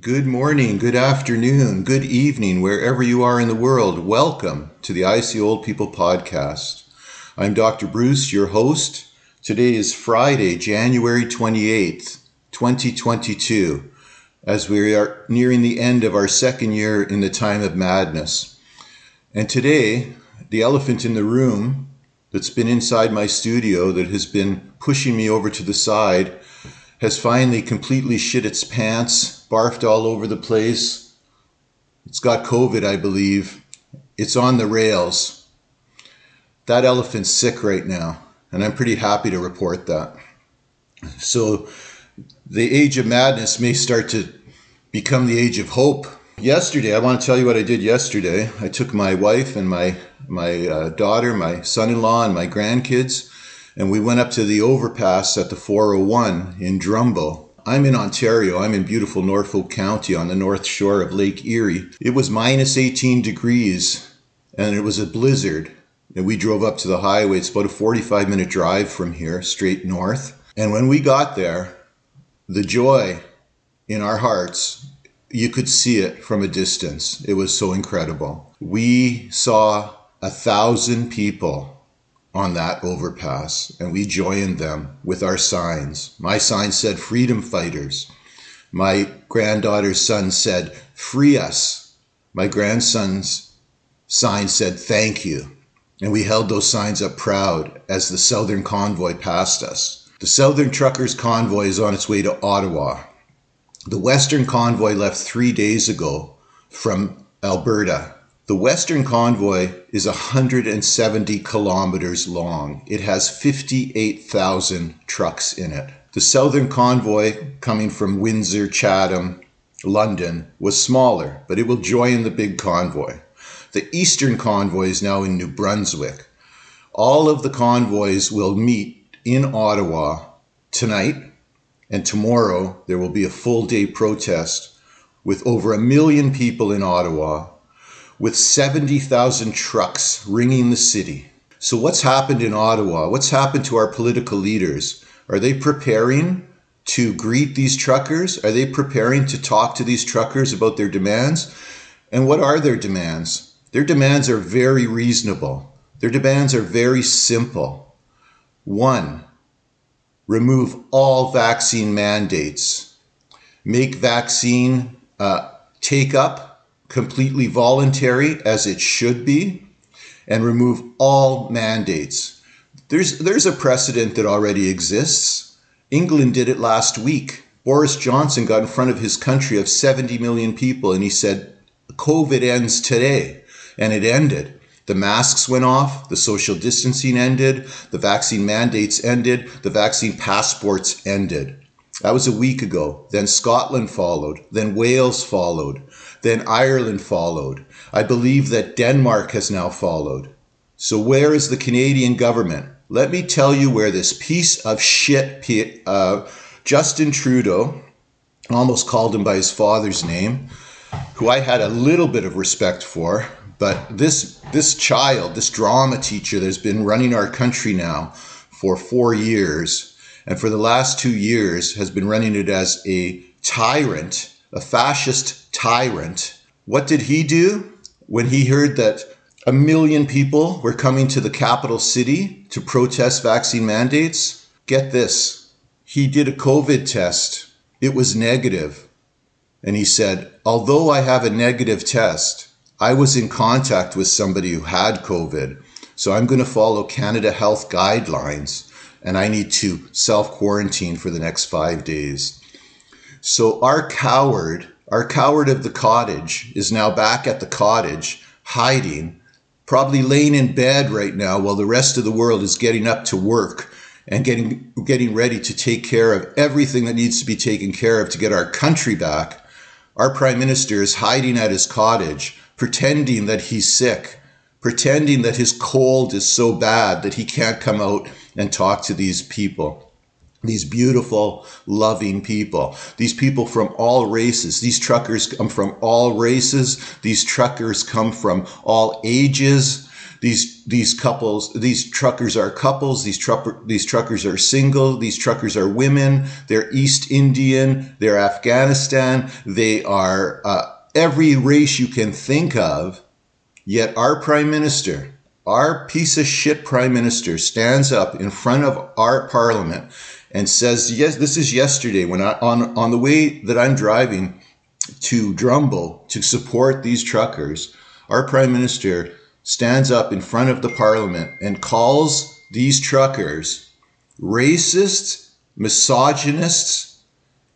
Good morning, good afternoon, good evening, wherever you are in the world. Welcome to the I See Old People podcast. I'm Dr. Bruce, your host. Today is Friday, January 28th, 2022, as we are nearing the end of our second year in the time of madness. And today, the elephant in the room that's been inside my studio, that has been pushing me over to the side, has finally completely shit its pants barfed all over the place. It's got COVID, I believe. It's on the rails. That elephant's sick right now, and I'm pretty happy to report that. So, the age of madness may start to become the age of hope. Yesterday, I want to tell you what I did yesterday. I took my wife and my my uh, daughter, my son-in-law, and my grandkids, and we went up to the overpass at the 401 in Drumbo I'm in Ontario. I'm in beautiful Norfolk County on the north shore of Lake Erie. It was minus 18 degrees and it was a blizzard. And we drove up to the highway. It's about a 45 minute drive from here, straight north. And when we got there, the joy in our hearts, you could see it from a distance. It was so incredible. We saw a thousand people on that overpass and we joined them with our signs. My sign said freedom fighters. My granddaughter's son said free us. My grandson's sign said thank you. And we held those signs up proud as the Southern convoy passed us. The Southern Truckers convoy is on its way to Ottawa. The Western convoy left three days ago from Alberta the Western Convoy is 170 kilometers long. It has 58,000 trucks in it. The Southern Convoy, coming from Windsor, Chatham, London, was smaller, but it will join the big convoy. The Eastern Convoy is now in New Brunswick. All of the convoys will meet in Ottawa tonight, and tomorrow there will be a full day protest with over a million people in Ottawa with 70,000 trucks ringing the city. So, what's happened in Ottawa? What's happened to our political leaders? Are they preparing to greet these truckers? Are they preparing to talk to these truckers about their demands? And what are their demands? Their demands are very reasonable. Their demands are very simple. One, remove all vaccine mandates, make vaccine uh, take up completely voluntary as it should be, and remove all mandates. There's, there's a precedent that already exists. England did it last week. Boris Johnson got in front of his country of 70 million people and he said, COVID ends today. And it ended. The masks went off, the social distancing ended, the vaccine mandates ended, the vaccine passports ended. That was a week ago. Then Scotland followed. Then Wales followed. Then Ireland followed. I believe that Denmark has now followed. So, where is the Canadian government? Let me tell you where this piece of shit, uh, Justin Trudeau, almost called him by his father's name, who I had a little bit of respect for, but this this child, this drama teacher that's been running our country now for four years, and for the last two years has been running it as a tyrant, a fascist tyrant. What did he do when he heard that a million people were coming to the capital city to protest vaccine mandates? Get this. He did a COVID test. It was negative. And he said, although I have a negative test, I was in contact with somebody who had COVID. So I'm going to follow Canada Health guidelines and I need to self quarantine for the next five days. So our coward, our coward of the cottage, is now back at the cottage, hiding, probably laying in bed right now while the rest of the world is getting up to work and getting getting ready to take care of everything that needs to be taken care of to get our country back. Our prime minister is hiding at his cottage, pretending that he's sick, pretending that his cold is so bad that he can't come out and talk to these people. These beautiful, loving people. These people from all races. These truckers come from all races. These truckers come from all ages. these these couples these truckers are couples these trucker these truckers are single these truckers are women they're east indian they're afghanistan they are uh, every race you can think of yet our prime minister our piece of shit prime minister stands up in front of our parliament and says yes this is yesterday when i on on the way that i'm driving to drumbo to support these truckers our prime minister stands up in front of the parliament and calls these truckers racists, misogynists,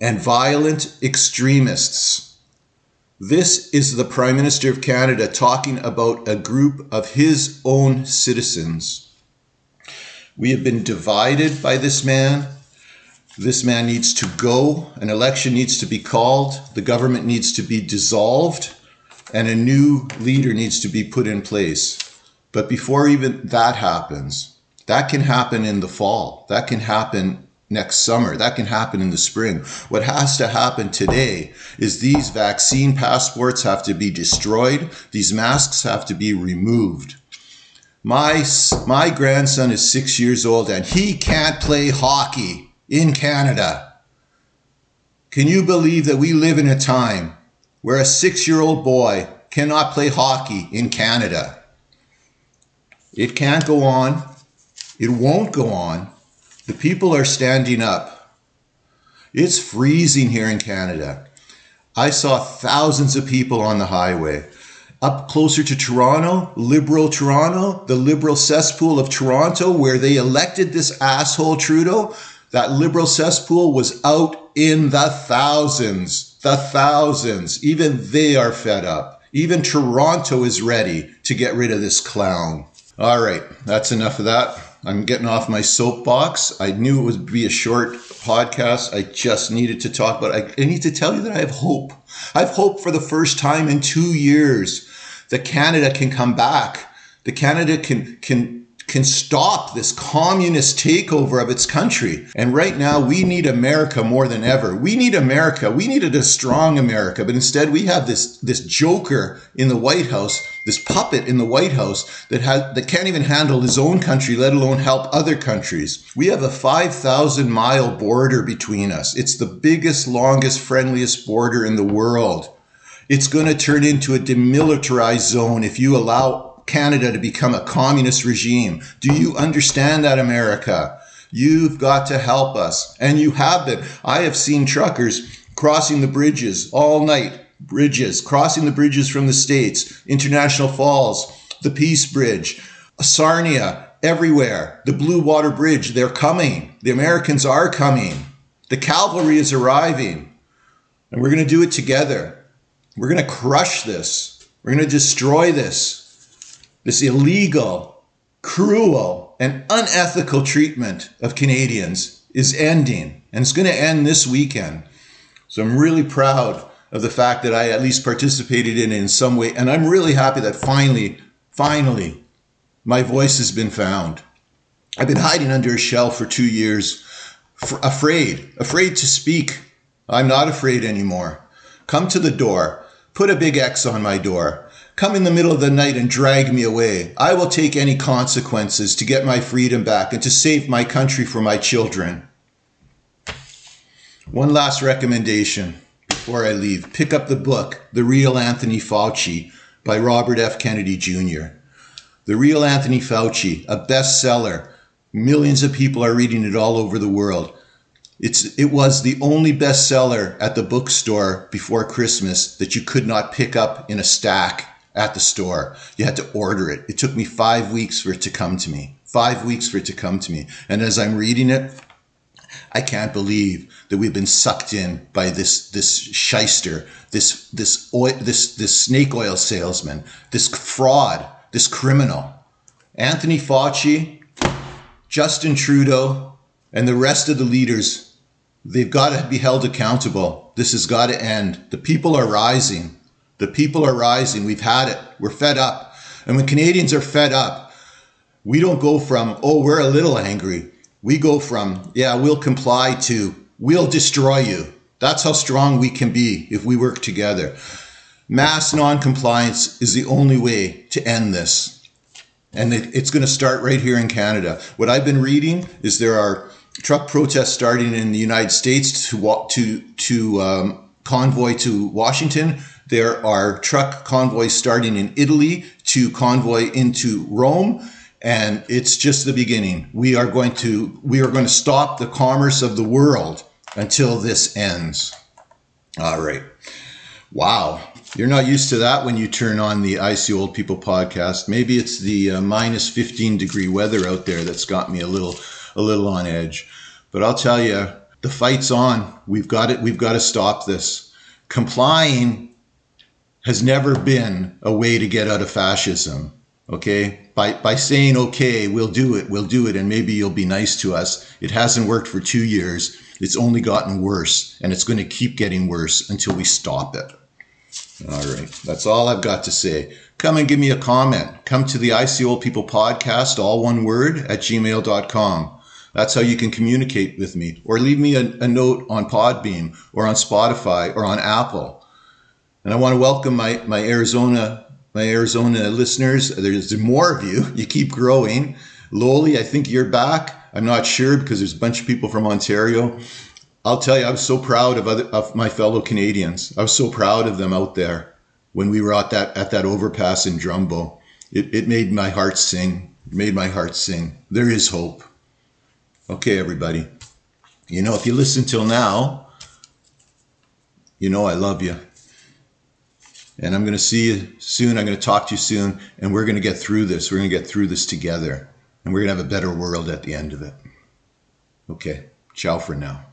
and violent extremists. This is the Prime Minister of Canada talking about a group of his own citizens. We have been divided by this man. This man needs to go. An election needs to be called. The government needs to be dissolved and a new leader needs to be put in place. But before even that happens, that can happen in the fall. That can happen next summer. That can happen in the spring. What has to happen today is these vaccine passports have to be destroyed. These masks have to be removed. My, my grandson is six years old and he can't play hockey in Canada. Can you believe that we live in a time where a six year old boy cannot play hockey in Canada. It can't go on. It won't go on. The people are standing up. It's freezing here in Canada. I saw thousands of people on the highway. Up closer to Toronto, liberal Toronto, the liberal cesspool of Toronto, where they elected this asshole Trudeau, that liberal cesspool was out in the thousands the thousands, even they are fed up. Even Toronto is ready to get rid of this clown. All right, that's enough of that. I'm getting off my soapbox. I knew it would be a short podcast. I just needed to talk but it. I need to tell you that I have hope. I have hope for the first time in two years that Canada can come back. The Canada can can can stop this communist takeover of its country. And right now, we need America more than ever. We need America. We needed a strong America, but instead we have this, this joker in the White House, this puppet in the White House that has, that can't even handle his own country, let alone help other countries. We have a 5,000 mile border between us. It's the biggest, longest, friendliest border in the world. It's going to turn into a demilitarized zone if you allow Canada to become a communist regime. Do you understand that, America? You've got to help us. And you have been. I have seen truckers crossing the bridges all night, bridges, crossing the bridges from the States, International Falls, the Peace Bridge, Sarnia, everywhere. The Blue Water Bridge, they're coming. The Americans are coming. The cavalry is arriving. And we're going to do it together. We're going to crush this. We're going to destroy this this illegal, cruel, and unethical treatment of Canadians is ending, and it's going to end this weekend. So I'm really proud of the fact that I at least participated in it in some way, and I'm really happy that finally, finally, my voice has been found. I've been hiding under a shell for two years, f- afraid, afraid to speak. I'm not afraid anymore. Come to the door. Put a big X on my door. Come in the middle of the night and drag me away. I will take any consequences to get my freedom back and to save my country for my children. One last recommendation before I leave pick up the book, The Real Anthony Fauci by Robert F. Kennedy Jr. The Real Anthony Fauci, a bestseller. Millions of people are reading it all over the world. It's, it was the only bestseller at the bookstore before Christmas that you could not pick up in a stack at the store. You had to order it. It took me five weeks for it to come to me. Five weeks for it to come to me. And as I'm reading it, I can't believe that we've been sucked in by this this shyster, this this oil, this this snake oil salesman, this fraud, this criminal. Anthony Fauci, Justin Trudeau, and the rest of the leaders, they've got to be held accountable. This has got to end. The people are rising. The people are rising. We've had it. We're fed up. And when Canadians are fed up, we don't go from, oh, we're a little angry. We go from, yeah, we'll comply to, we'll destroy you. That's how strong we can be if we work together. Mass non-compliance is the only way to end this. And it, it's going to start right here in Canada. What I've been reading is there are truck protests starting in the United States to to to um, convoy to Washington. There are truck convoys starting in Italy to convoy into Rome and it's just the beginning. We are going to we are going to stop the commerce of the world until this ends. All right. Wow. You're not used to that when you turn on the I See Old People podcast. Maybe it's the uh, minus 15 degree weather out there that's got me a little a little on edge. But I'll tell you, the fight's on. We've got it. We've got to stop this. Complying has never been a way to get out of fascism. Okay? By, by saying, okay, we'll do it, we'll do it, and maybe you'll be nice to us. It hasn't worked for two years. It's only gotten worse, and it's going to keep getting worse until we stop it. All right. That's all I've got to say. Come and give me a comment. Come to the I See Old People podcast, all one word, at gmail.com. That's how you can communicate with me. Or leave me a, a note on Podbean or on Spotify or on Apple. And I want to welcome my, my Arizona my Arizona listeners. There's more of you. You keep growing. Loli, I think you're back. I'm not sure because there's a bunch of people from Ontario. I'll tell you, I was so proud of other, of my fellow Canadians. I was so proud of them out there when we were at that at that overpass in Drumbo. It, it made my heart sing. It made my heart sing. There is hope. Okay, everybody. You know, if you listen till now, you know I love you. And I'm going to see you soon. I'm going to talk to you soon. And we're going to get through this. We're going to get through this together. And we're going to have a better world at the end of it. Okay. Ciao for now.